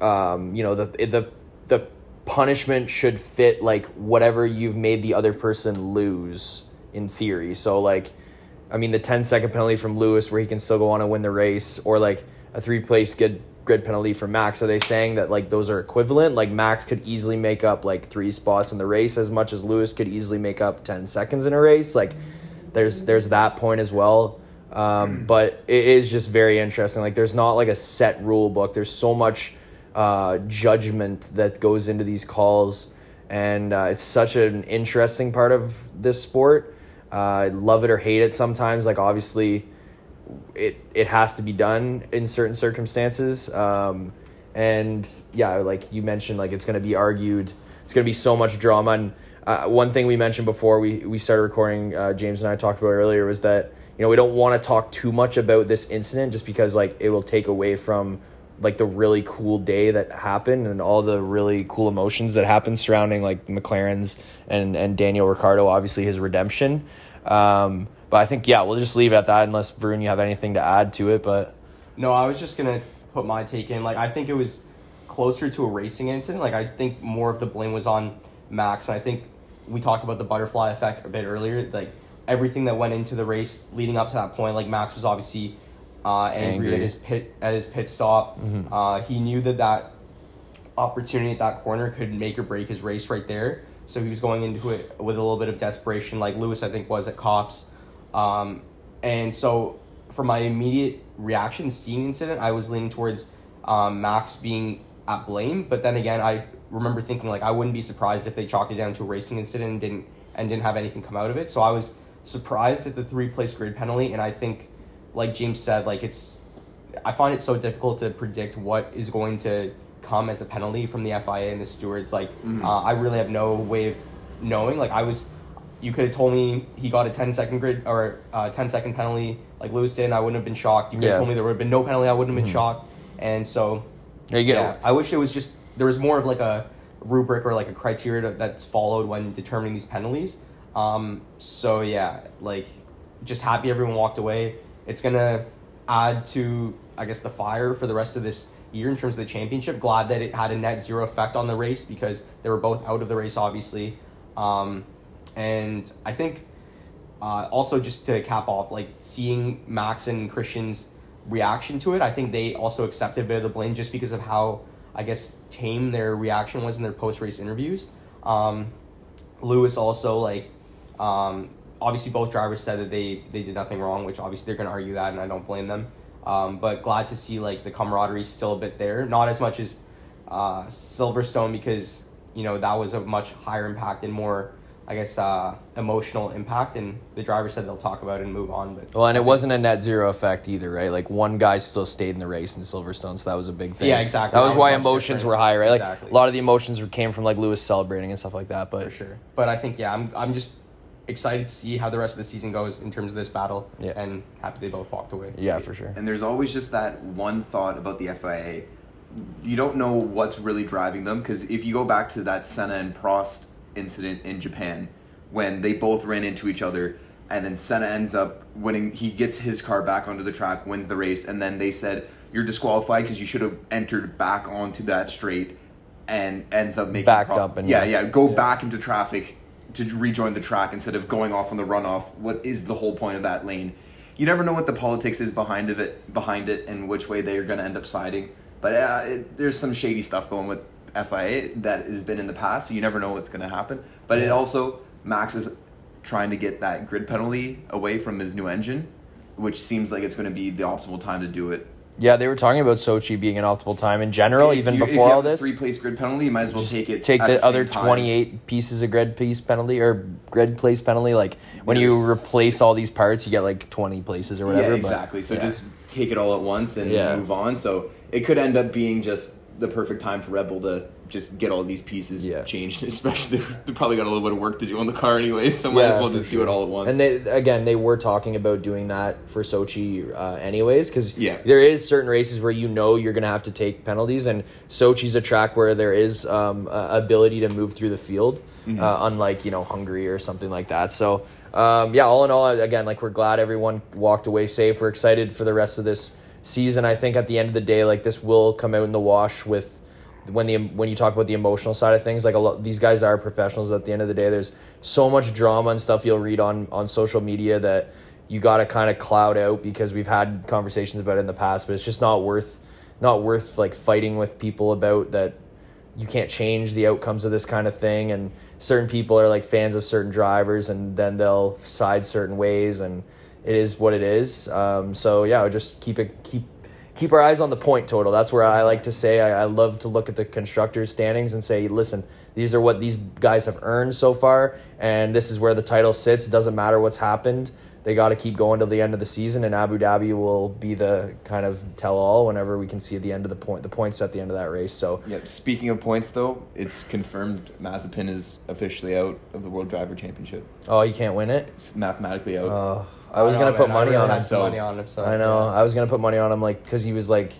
[SPEAKER 2] um, you know, the the the punishment should fit like whatever you've made the other person lose in theory. So like, I mean, the 10 second penalty from Lewis where he can still go on and win the race, or like a three place good grid penalty for Max. Are they saying that like those are equivalent? Like Max could easily make up like three spots in the race as much as Lewis could easily make up 10 seconds in a race. Like there's there's that point as well. Um, but it is just very interesting. Like there's not like a set rule book. There's so much uh, judgment that goes into these calls, and uh, it's such an interesting part of this sport. Uh, love it or hate it sometimes. Like obviously, it it has to be done in certain circumstances. Um, and yeah, like you mentioned, like it's going to be argued. It's going to be so much drama. And uh, one thing we mentioned before we we started recording, uh, James and I talked about earlier, was that you know we don't want to talk too much about this incident just because like it will take away from like the really cool day that happened and all the really cool emotions that happened surrounding like McLaren's and and Daniel Ricciardo, obviously his redemption. Um, but I think yeah, we'll just leave it at that unless Varun you have anything to add to it. But
[SPEAKER 4] No, I was just gonna put my take in. Like, I think it was closer to a racing incident. Like, I think more of the blame was on Max. And I think we talked about the butterfly effect a bit earlier. Like, everything that went into the race leading up to that point. Like Max was obviously uh, angry,
[SPEAKER 2] Angry.
[SPEAKER 4] at his pit at his pit stop. Uh, he knew that that opportunity at that corner could make or break his race right there. So he was going into it with a little bit of desperation, like Lewis I think was at Copse. Um, and so for my immediate reaction seeing the incident, I was leaning towards um, Max being at blame. But then again, I remember thinking like I wouldn't be surprised if they chalked it down to a racing incident and didn't and didn't have anything come out of it. So I was surprised at the three place grid penalty, and I think, like James said, like it's I find it so difficult to predict what is going to come as a penalty from the FIA and the stewards. Like, uh, I really have no way of knowing. Like, I was, you could have told me he got a 10 second grid or uh, 10 second penalty like Lewis did, and I wouldn't have been shocked. You could
[SPEAKER 2] Yeah.
[SPEAKER 4] have told me there would have been no penalty, I wouldn't have been shocked. And so,
[SPEAKER 2] There you go.
[SPEAKER 4] yeah, I wish it was just there was more of like a rubric or like a criteria to, that's followed when determining these penalties. Um, so yeah, like just happy everyone walked away. It's gonna add to I guess the fire for the rest of this year in terms of the championship. Glad that it had a net zero effect on the race because they were both out of the race, obviously. Um, and I think uh, also just to cap off, like seeing Max and Christian's reaction to it, I think they also accepted a bit of the blame just because of how I guess tame their reaction was in their post race interviews. Um, Lewis also like um, obviously both drivers said that they they did nothing wrong, which obviously they're gonna argue that, and I don't blame them. Um, but glad to see like the camaraderie still a bit there, not as much as uh, Silverstone because you know that was a much higher impact and more I guess uh, emotional impact, and the driver said they'll talk about it and move on. But
[SPEAKER 2] Well, and it wasn't a net zero effect either, right? Like one guy still stayed in the race in Silverstone, so that was a big thing.
[SPEAKER 4] Yeah, exactly.
[SPEAKER 2] That was
[SPEAKER 4] That was
[SPEAKER 2] why emotions
[SPEAKER 4] different.
[SPEAKER 2] were high, right? Like
[SPEAKER 4] Exactly.
[SPEAKER 2] a lot of the emotions were- came from like Lewis celebrating and stuff like that. But
[SPEAKER 4] for sure. But I think yeah, I'm I'm just excited to see how the rest of the season goes in terms of this battle.
[SPEAKER 2] Yeah.
[SPEAKER 4] and happy they both walked away.
[SPEAKER 2] yeah, for sure.
[SPEAKER 3] And there's always just that one thought about the FIA. You don't know what's really driving them because if you go back to that Senna and Prost incident in Japan, when they both ran into each other, and then Senna ends up winning, he gets his car back onto the track, wins the race, and then they said you're disqualified because you should have entered back onto that straight, and ends up making
[SPEAKER 2] Backed up and-
[SPEAKER 3] yeah yeah go
[SPEAKER 2] Yeah.
[SPEAKER 3] back into traffic to rejoin the track instead of going off on the runoff. What is the whole point of that lane? You never know what the politics is behind of it, behind it, and which way they are going to end up siding. But uh, it, there's some shady stuff going with FIA that has been in the past, so you never know what's going to happen. But it also Max is trying to get that grid penalty away from his new engine, which seems like it's going to be the optimal time to do it.
[SPEAKER 2] Yeah, they were talking about Sochi being an optimal time in general,
[SPEAKER 3] If
[SPEAKER 2] even
[SPEAKER 3] you- if
[SPEAKER 2] before
[SPEAKER 3] you
[SPEAKER 2] all this.
[SPEAKER 3] three-place grid penalty, you might as well take it.
[SPEAKER 2] Take the,
[SPEAKER 3] same
[SPEAKER 2] other 28 pieces of grid piece penalty or grid place penalty. Like when you replace all these parts, you get like 20 places or whatever.
[SPEAKER 3] Yeah,
[SPEAKER 2] but-
[SPEAKER 3] exactly. So
[SPEAKER 2] yeah.
[SPEAKER 3] just take it all at once and
[SPEAKER 2] Yeah.
[SPEAKER 3] move on. So it could end up being just the perfect time for Red Bull to just get all these pieces
[SPEAKER 2] Yeah.
[SPEAKER 3] changed. Especially they probably got a little bit of work to do on the car anyway, so might as well just do it all at once.
[SPEAKER 2] And they again, they were talking about doing that for Sochi, uh, anyways, because
[SPEAKER 3] Yeah.
[SPEAKER 2] there is certain races where you know you're gonna have to take penalties, and Sochi's a track where there is um, ability to move through the field,
[SPEAKER 3] Mm-hmm.
[SPEAKER 2] uh, unlike you know Hungary or something like that. So um, yeah, all in all, again, like we're glad everyone walked away safe. We're excited for the rest of this season. I think at the end of the day, like this will come out in the wash with when the when you talk about the emotional side of things, like a lot, these guys are professionals. At the end of the day, there's so much drama and stuff you'll read on on social media that you got to kind of cloud out because we've had conversations about it in the past, but it's just not worth not worth like fighting with people about that. You can't change the outcomes of this kind of thing, and certain people are like fans of certain drivers, and then they'll side certain ways, and it is what it is. Um, so yeah, just keep it keep keep our eyes on the point total. That's where I like to say I, I love to look at the constructors standings and say, listen, these are what these guys have earned so far, and this is where the title sits. It doesn't matter what's happened. They got to keep going till the end of the season, and Abu Dhabi will be the kind of tell all whenever we can see the end of the point the points at the end of that race. So
[SPEAKER 3] Yep. Speaking of points, though, it's confirmed Mazepin is officially out of the World Driver Championship.
[SPEAKER 2] oh, you can't win it.
[SPEAKER 3] It's mathematically out.
[SPEAKER 2] Uh, I was
[SPEAKER 4] I
[SPEAKER 2] gonna
[SPEAKER 4] know,
[SPEAKER 2] put
[SPEAKER 4] man.
[SPEAKER 2] Money
[SPEAKER 4] really
[SPEAKER 2] on him.
[SPEAKER 3] so-
[SPEAKER 4] money on him. So
[SPEAKER 2] I know.
[SPEAKER 4] yeah.
[SPEAKER 2] I was gonna put money on him like because he was like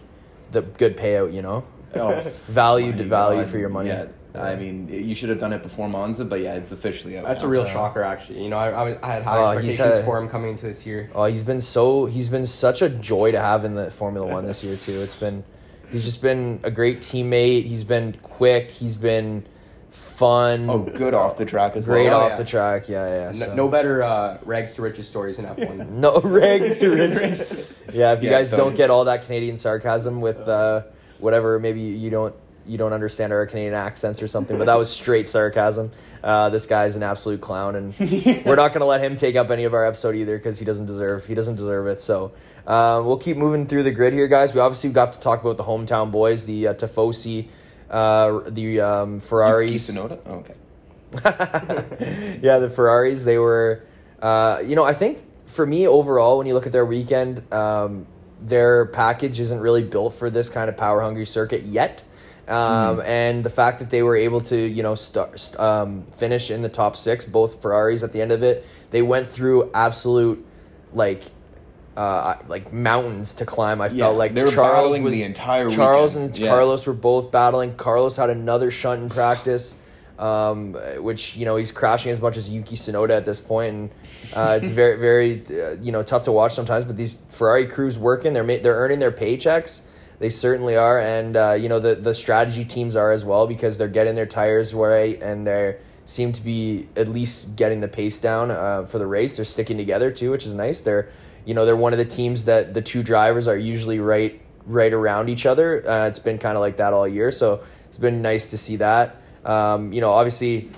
[SPEAKER 2] the good payout. You know,
[SPEAKER 3] oh,
[SPEAKER 2] value to value
[SPEAKER 3] God.
[SPEAKER 2] for your money.
[SPEAKER 3] Yeah. I mean, you should have done it before Monza, but yeah, it's officially out.
[SPEAKER 4] That's a real
[SPEAKER 2] Yeah.
[SPEAKER 4] shocker, actually. You know, I, I, I had high
[SPEAKER 2] Oh, he's
[SPEAKER 4] expectations
[SPEAKER 2] had-
[SPEAKER 4] for him coming into this year.
[SPEAKER 2] Oh, he's been so he's been such a joy to have in the Formula One this year too. It's been he's just been a great teammate. He's been quick. He's been fun,
[SPEAKER 3] Oh, good off the track as
[SPEAKER 2] great
[SPEAKER 3] well.
[SPEAKER 4] Oh,
[SPEAKER 2] off
[SPEAKER 4] yeah.
[SPEAKER 2] the track. Yeah, yeah.
[SPEAKER 4] No, no better uh, rags to riches stories in F1.
[SPEAKER 2] No rags to riches. Yeah, if you
[SPEAKER 3] Yeah,
[SPEAKER 2] guys
[SPEAKER 3] so-
[SPEAKER 2] don't get all that Canadian sarcasm with uh, whatever, maybe you don't you don't understand our Canadian accents or something, but that was straight sarcasm. Uh, this guy's an absolute clown, and we're not going to let him take up any of our episode either because he doesn't deserve he doesn't deserve it. So uh, we'll keep moving through the grid here, guys. We obviously have to talk about the hometown boys, the uh, Tifosi, uh, the um, Ferraris.
[SPEAKER 3] Sonoda? Oh, okay.
[SPEAKER 2] yeah, the Ferraris. They were, uh, you know, I think for me overall, when you look at their weekend, um, their package isn't really built for this kind of power hungry circuit yet. Um, And the fact that they were able to, you know, start, st- um, finish in the top six, both Ferraris at the end of it, they went through absolute, like, uh, like mountains to climb. I
[SPEAKER 3] Yeah,
[SPEAKER 2] felt like
[SPEAKER 3] they were
[SPEAKER 2] Charles
[SPEAKER 3] battling
[SPEAKER 2] was
[SPEAKER 3] the entire
[SPEAKER 2] Charles
[SPEAKER 3] weekend.
[SPEAKER 2] and
[SPEAKER 3] Yeah.
[SPEAKER 2] Carlos were both battling. Carlos had another shunt in practice, um, which you know he's crashing as much as Yuki Tsunoda at this point, and uh, it's very very uh, you know tough to watch sometimes. But these Ferrari crews working, they're ma- they're earning their paychecks. They certainly are, and uh, you know the the strategy teams are as well because they're getting their tires right and they seem to be at least getting the pace down uh, for the race. They're sticking together too, which is nice. They're you know they're one of the teams that the two drivers are usually right right around each other. Uh, it's been kind of like that all year, so it's been nice to see that. Um, you know, obviously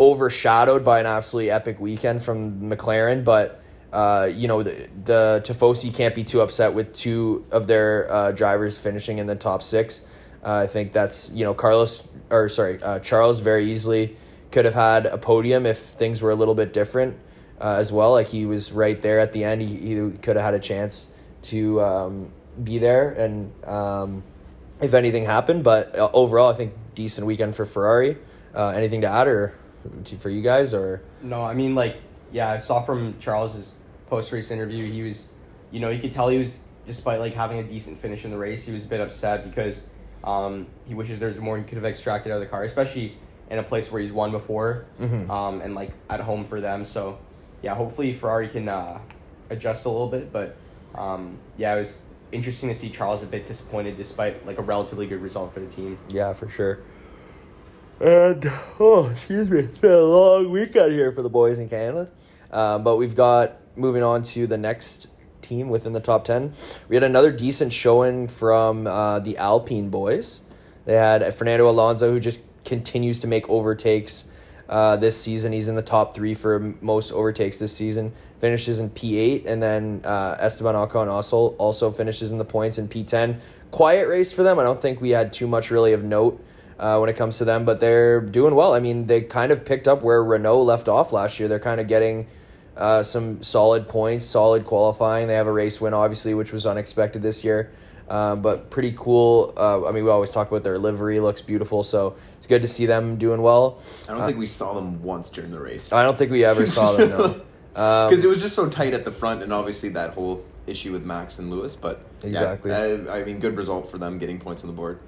[SPEAKER 2] overshadowed by an absolutely epic weekend from McLaren, but uh, you know the, the Tifosi can't be too upset with two of their uh, drivers finishing in the top six. Uh, I think that's you know Carlos or sorry uh, Charles very easily could have had a podium if things were a little bit different uh, as well. Like he was right there at the end. He, he could have had a chance to um, be there and um, if anything happened. But overall, I think decent weekend for Ferrari. Anything to add or to, for you guys or
[SPEAKER 4] No, I mean like yeah, I saw from Charles's post race interview he was you know, you could tell he was despite like having a decent finish in the race, he was a bit upset because um, he wishes there's more he could have extracted out of the car, especially in a place where he's won before,
[SPEAKER 2] Mhm.
[SPEAKER 4] um, and like at home for them. So yeah, hopefully Ferrari can uh, adjust a little bit, but um, yeah, it was interesting to see Charles a bit disappointed despite like a relatively good result for the team.
[SPEAKER 2] Yeah, for sure. And oh, excuse me, it's been a long weekend here for the boys in Canada. Um, but we've got moving on to the next team within the top ten. We had another decent showing from uh, the Alpine boys. They had Fernando Alonso, who just continues to make overtakes uh, this season. He's in the top three for most overtakes this season. Finishes in P eight, and then uh, Esteban Ocon also also finishes in the points in P ten. Quiet race for them. I don't think we had too much really of note uh, when it comes to them, but they're doing well. I mean, they kind of picked up where Renault left off last year. They're kind of getting uh, some solid points, solid qualifying. They have a race win, obviously, which was unexpected this year, uh, but pretty cool. Uh, I mean, we always talk about their livery looks beautiful, so it's good to see them doing well.
[SPEAKER 5] I don't think we saw them once during the race.
[SPEAKER 2] I don't think we ever saw them. No. Um,
[SPEAKER 5] Because it was just so tight at the front, and obviously that whole issue with Max and Lewis. But
[SPEAKER 2] Exactly.
[SPEAKER 5] uh, I mean, good result for them getting points on the board.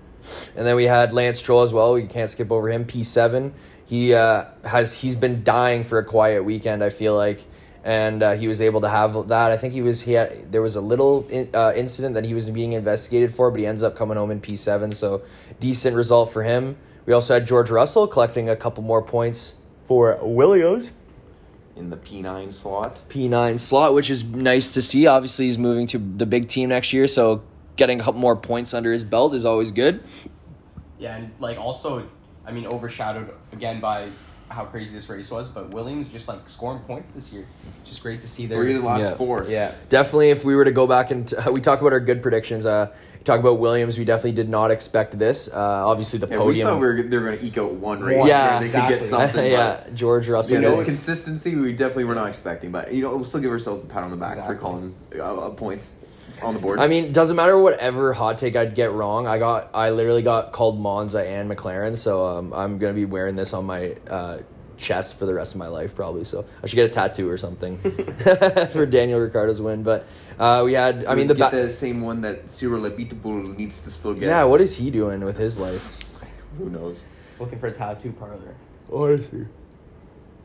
[SPEAKER 2] And then we had Lance Stroll as well. You can't skip over him. P seven. He uh, has he's been dying for a quiet weekend. I feel like, and uh, he was able to have that. I think he was he had there was a little in, uh, incident that he was being investigated for, but he ends up coming home in P seven. So decent result for him. We also had George Russell collecting a couple more points for Williams.
[SPEAKER 5] In the P9 slot,
[SPEAKER 2] P9 slot, which is nice to see. Obviously, he's moving to the big team next year, so getting a couple more points under his belt is always good.
[SPEAKER 4] Yeah, and like also, I mean, overshadowed again by how crazy this race was. But Williams just like scoring points this year, just great to see. Their,
[SPEAKER 5] three of the last
[SPEAKER 2] Yeah.
[SPEAKER 5] four.
[SPEAKER 4] yeah,
[SPEAKER 2] Definitely, if we were to go back and we talk about our good predictions, uh, talk about Williams. We definitely did not expect this. Uh, obviously, the
[SPEAKER 5] Yeah, we thought we were, they were going to eke out one race.
[SPEAKER 2] Yeah,
[SPEAKER 5] they
[SPEAKER 4] exactly.
[SPEAKER 5] could get something.
[SPEAKER 2] yeah, George Russell.
[SPEAKER 5] But,
[SPEAKER 4] know
[SPEAKER 5] yeah, this consistency we definitely were not expecting. But you know, we'll still give ourselves the pat on the back for calling uh, uh, points on the board.
[SPEAKER 2] I mean, doesn't matter whatever hot take I'd get wrong. I got, I literally got called Monza and McLaren, so um, I'm gonna be wearing this on my uh, chest for the rest of my life probably. So I should get a tattoo or something for Daniel Ricciardo's win. But uh, we had, I mean, the,
[SPEAKER 5] get
[SPEAKER 2] ba-
[SPEAKER 5] the same one that Cyril Abiteboul needs to still get.
[SPEAKER 2] yeah. What is he doing with his life?
[SPEAKER 5] who knows?
[SPEAKER 4] looking for a tattoo parlor.
[SPEAKER 2] Honestly.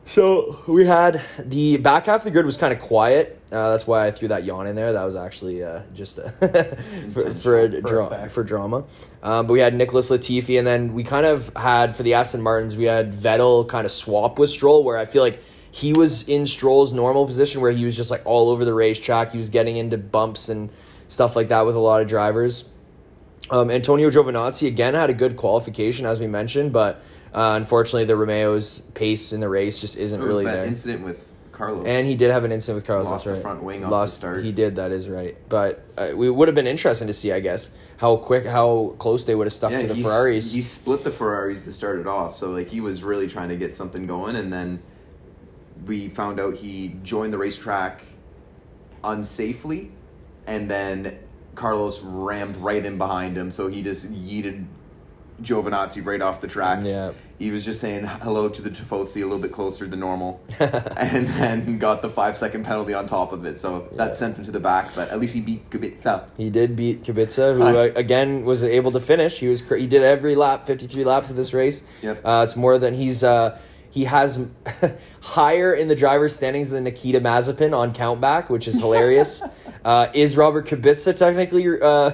[SPEAKER 2] So we had the back half of the grid was kind of quiet. Uh, that's why I threw that yawn in there. That was actually uh, just for, for, a dra- for drama. Um, but we had Nicholas Latifi, and then we kind of had for the Aston Martins, we had Vettel kind of swap with Stroll, where I feel like he was in Stroll's normal position, where he was just like all over the racetrack. He was getting into bumps and stuff like that with a lot of drivers. Um, Antonio Giovinazzi again had a good qualification, as we mentioned, but uh, unfortunately, the Romeo's pace in the race just isn't
[SPEAKER 5] There was
[SPEAKER 2] really
[SPEAKER 5] that
[SPEAKER 2] there.
[SPEAKER 5] incident with Carlos.
[SPEAKER 2] And he did have an incident with Carlos.
[SPEAKER 5] Lost
[SPEAKER 2] that's
[SPEAKER 5] the front wing off the
[SPEAKER 2] Lost.
[SPEAKER 5] start.
[SPEAKER 2] He did. That is right. But uh, we would have been interesting to see, I guess, how quick, how close they would have stuck
[SPEAKER 5] yeah,
[SPEAKER 2] to the Ferraris.
[SPEAKER 5] He split the Ferraris to start it off, so like he was really trying to get something going, and then we found out he joined the racetrack unsafely, and then Carlos rammed right in behind him, so he just yeeted Giovinazzi right off the track.
[SPEAKER 2] Yeah.
[SPEAKER 5] He was just saying hello to the Tifosi a little bit closer than normal, and then got the five second penalty on top of it. So
[SPEAKER 2] Yeah.
[SPEAKER 5] that sent him to the back, but at least he beat Kubica.
[SPEAKER 2] He did beat Kubica, who uh, again was able to finish. He was he did every lap, fifty three laps of this race.
[SPEAKER 5] Yep.
[SPEAKER 2] Uh, it's more than he's uh, he has higher in the driver's standings than Nikita Mazepin on countback, which is hilarious. uh, is Robert Kubica technically uh,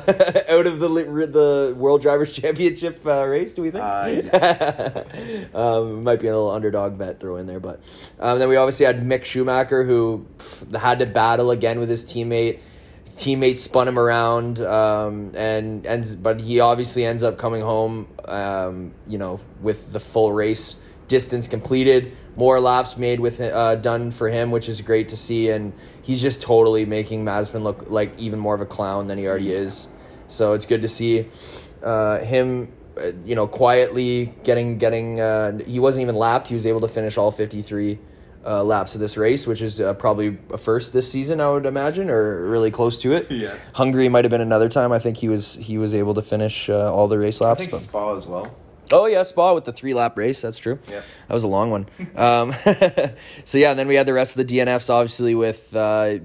[SPEAKER 2] out of the the World Drivers' Championship uh, race? Do we think?
[SPEAKER 5] Uh, yes.
[SPEAKER 2] um, might be a little underdog bet throw in there, but um, then we obviously had Mick Schumacher who pff, had to battle again with his teammate. Teammate spun him around, um, and ends, but he obviously ends up coming home, um, you know, with the full race distance completed, more laps made with uh, done for him, which is great to see, and he's just totally making Mazepin look like even more of a clown than he already is. So it's good to see uh, him, uh, you know, quietly getting getting. Uh, he wasn't even lapped. He was able to finish all fifty three. Uh, laps of this race, which is uh, probably a first this season, I would imagine, or really close to it.
[SPEAKER 5] Yeah.
[SPEAKER 2] Hungary might have been another time. I think he was he was able to finish uh, all the race
[SPEAKER 5] I
[SPEAKER 2] laps.
[SPEAKER 5] think
[SPEAKER 2] but-
[SPEAKER 5] Spa as well.
[SPEAKER 2] Oh yeah, Spa with the three lap race. That's true.
[SPEAKER 5] Yeah.
[SPEAKER 2] that was a long one. um, so yeah, and then we had the rest of the DNFs, obviously with uh,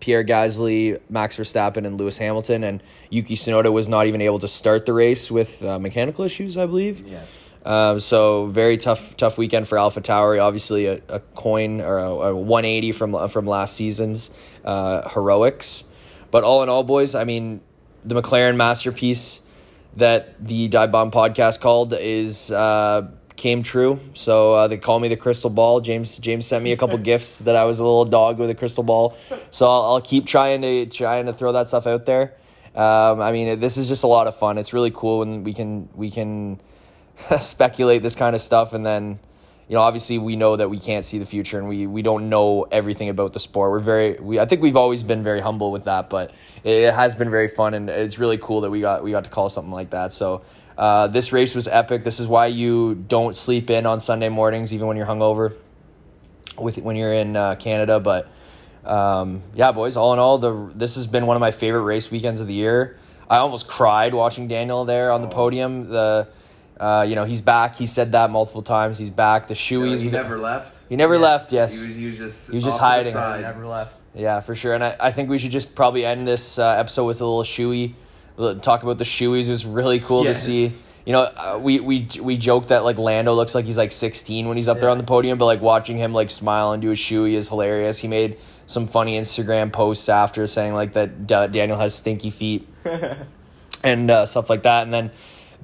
[SPEAKER 2] Pierre Gasly, Max Verstappen, and Lewis Hamilton, and Yuki Tsunoda was not even able to start the race with uh, mechanical issues, I believe.
[SPEAKER 5] Yeah.
[SPEAKER 2] Um, so very tough, tough weekend for Alpha Tauri. Obviously, a, a coin or a, a 180 from from last season's uh, heroics. But all in all, boys, I mean, the McLaren masterpiece that the Dive Bomb podcast called is uh, came true. So uh, they call me the crystal ball. James James sent me a couple gifts that I was a little dog with a crystal ball. So I'll, I'll keep trying to trying to throw that stuff out there. Um, I mean, this is just a lot of fun. It's really cool when we can we can speculate this kind of stuff and then you know obviously we know that we can't see the future and we we don't know everything about the sport. We're very we i think we've always been very humble with that but it has been very fun and it's really cool that we got we got to call something like that. So uh, this race was epic. This is why you don't sleep in on sunday mornings even when you're hungover with when you're in uh, canada. But um, yeah boys all in all the this has been one of my favorite race weekends of the year. I almost cried watching daniel there on the podium. The uh, you know he's back. He said that multiple times. He's back. The shoeys.
[SPEAKER 5] he
[SPEAKER 2] we
[SPEAKER 5] never left.
[SPEAKER 2] He never left. Yes.
[SPEAKER 5] He was, he was just
[SPEAKER 2] He was just
[SPEAKER 5] off to
[SPEAKER 2] hiding.
[SPEAKER 5] side.
[SPEAKER 4] Never left.
[SPEAKER 2] Yeah, for sure. And I, I think we should just probably end this uh, episode with a little shoey. Talk about the shoeys. It was really cool
[SPEAKER 5] Yes.
[SPEAKER 2] to see. You know, uh, we we we joke that like Lando looks like he's like 16 when he's up there on the podium, but like watching him like smile and do a shoey is hilarious. He made some funny Instagram posts after saying like that Da- Daniel has stinky feet and uh, stuff like that. And then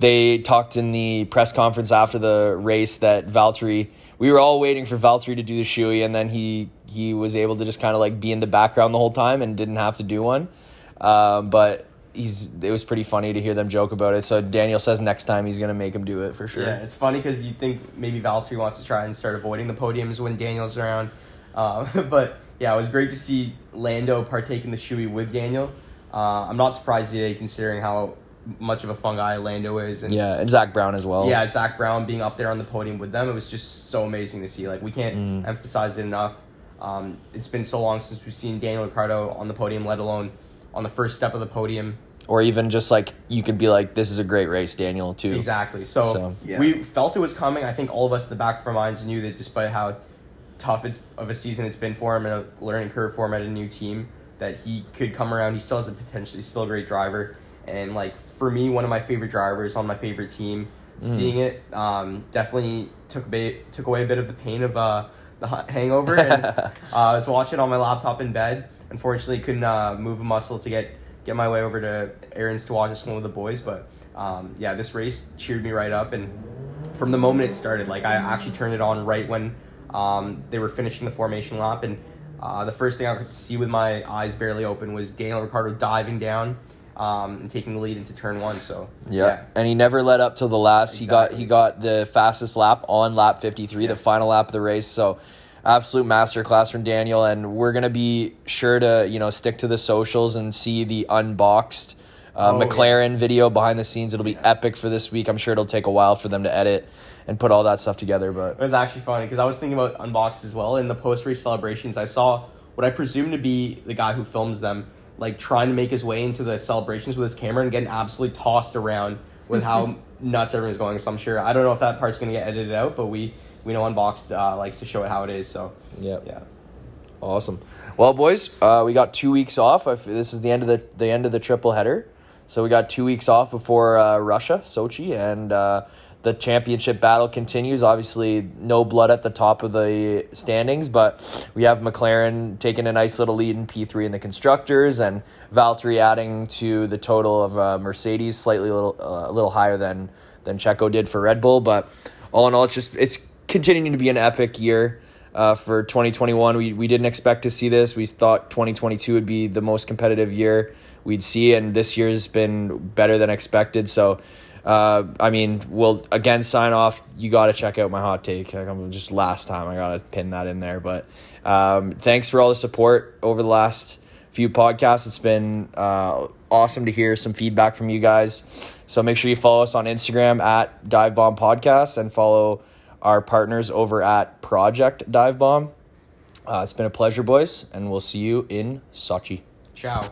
[SPEAKER 2] they talked in the press conference after the race that Valtteri. We were all waiting for Valtteri to do the shoey, and then he he was able to just kind of like be in the background the whole time and didn't have to do one. Um, but he's it was pretty funny to hear them joke about it. So Daniel says next time he's gonna make him do it for sure.
[SPEAKER 4] Yeah, it's funny because you think maybe Valtteri wants to try and start avoiding the podiums when Daniel's around. Um, but yeah, it was great to see Lando partake in the shoey with Daniel. Uh, I'm not surprised today considering how much of a fun guy Lando is. And
[SPEAKER 2] yeah, and Zak Brown as well.
[SPEAKER 4] yeah, Zak Brown being up there on the podium with them, it was just so amazing to see. Like we can't
[SPEAKER 2] Mm.
[SPEAKER 4] emphasize it enough. Um, it's been so long since we've seen Daniel Ricciardo on the podium, let alone on the first step of the podium.
[SPEAKER 2] or even just like you could be like, this is a great race, Daniel too.
[SPEAKER 4] Exactly. So,
[SPEAKER 2] So-
[SPEAKER 5] Yeah.
[SPEAKER 4] we felt it was coming. I think all of us in the back of our minds knew that despite how tough it's of a season it's been for him and a learning curve for him at a new team, that he could come around. He still has a potential. He's still a great driver. And like for me, one of my favorite drivers on my favorite team.
[SPEAKER 2] Mm.
[SPEAKER 4] Seeing it, um, definitely took a bit, took away a bit of the pain of uh, the hangover. And uh, I was watching on my laptop in bed. Unfortunately, couldn't uh, move a muscle to get get my way over to Aaron's to watch this one with the boys. But um, yeah, this race cheered me right up. And from the moment it started, like I actually turned it on right when um, they were finishing the formation lap, and uh, the first thing I could see with my eyes barely open was Daniel Ricciardo diving down um, and taking the lead into turn one. So
[SPEAKER 2] Yeah. and he never let up till the last. He got he got the fastest lap on lap fifty three, the final lap of the race. So, absolute masterclass from Daniel, and we're gonna be sure to you know stick to the socials and see the unboxed uh,
[SPEAKER 4] Oh, yeah.
[SPEAKER 2] McLaren video behind the scenes. It'll be epic for this week. I'm sure it'll take a while for them to edit and put all that stuff together, but
[SPEAKER 4] It was actually funny because I was thinking about unboxed as well. In the post race celebrations, I saw what I presume to be the guy who films them, like trying to make his way into the celebrations with his camera and getting absolutely tossed around with how nuts everyone's going. So I'm sure I don't know if that part's gonna get edited out, but we we know unboxed uh, likes to show it how it is. So
[SPEAKER 2] Yep.
[SPEAKER 4] yeah.
[SPEAKER 2] Awesome. Well, boys, uh, we got two weeks off. This is the end of the the end of the triple header, so we got two weeks off before uh, Russia, Sochi, and uh, the championship battle continues. Obviously, no blood at the top of the standings, but we have McLaren taking a nice little lead in P three in the constructors, and Valtteri adding to the total of uh, Mercedes, slightly a little uh, a little higher than than Checo did for Red Bull. But all in all, it's just it's continuing to be an epic year uh, for 2021. We, we didn't expect to see this. We thought 2022 would be the most competitive year we'd see, and this year's been better than expected. So, uh, I mean, we'll again sign off. You got to check out my hot take. I'm just last time, I got to pin that in there. But um, thanks for all the support over the last few podcasts. It's been uh, awesome to hear some feedback from you guys. So make sure you follow us on Instagram at Dive Bomb Podcast and follow our partners over at Project Dive Bomb. Uh, it's been a pleasure, boys, and we'll see you in Sochi.
[SPEAKER 4] Ciao.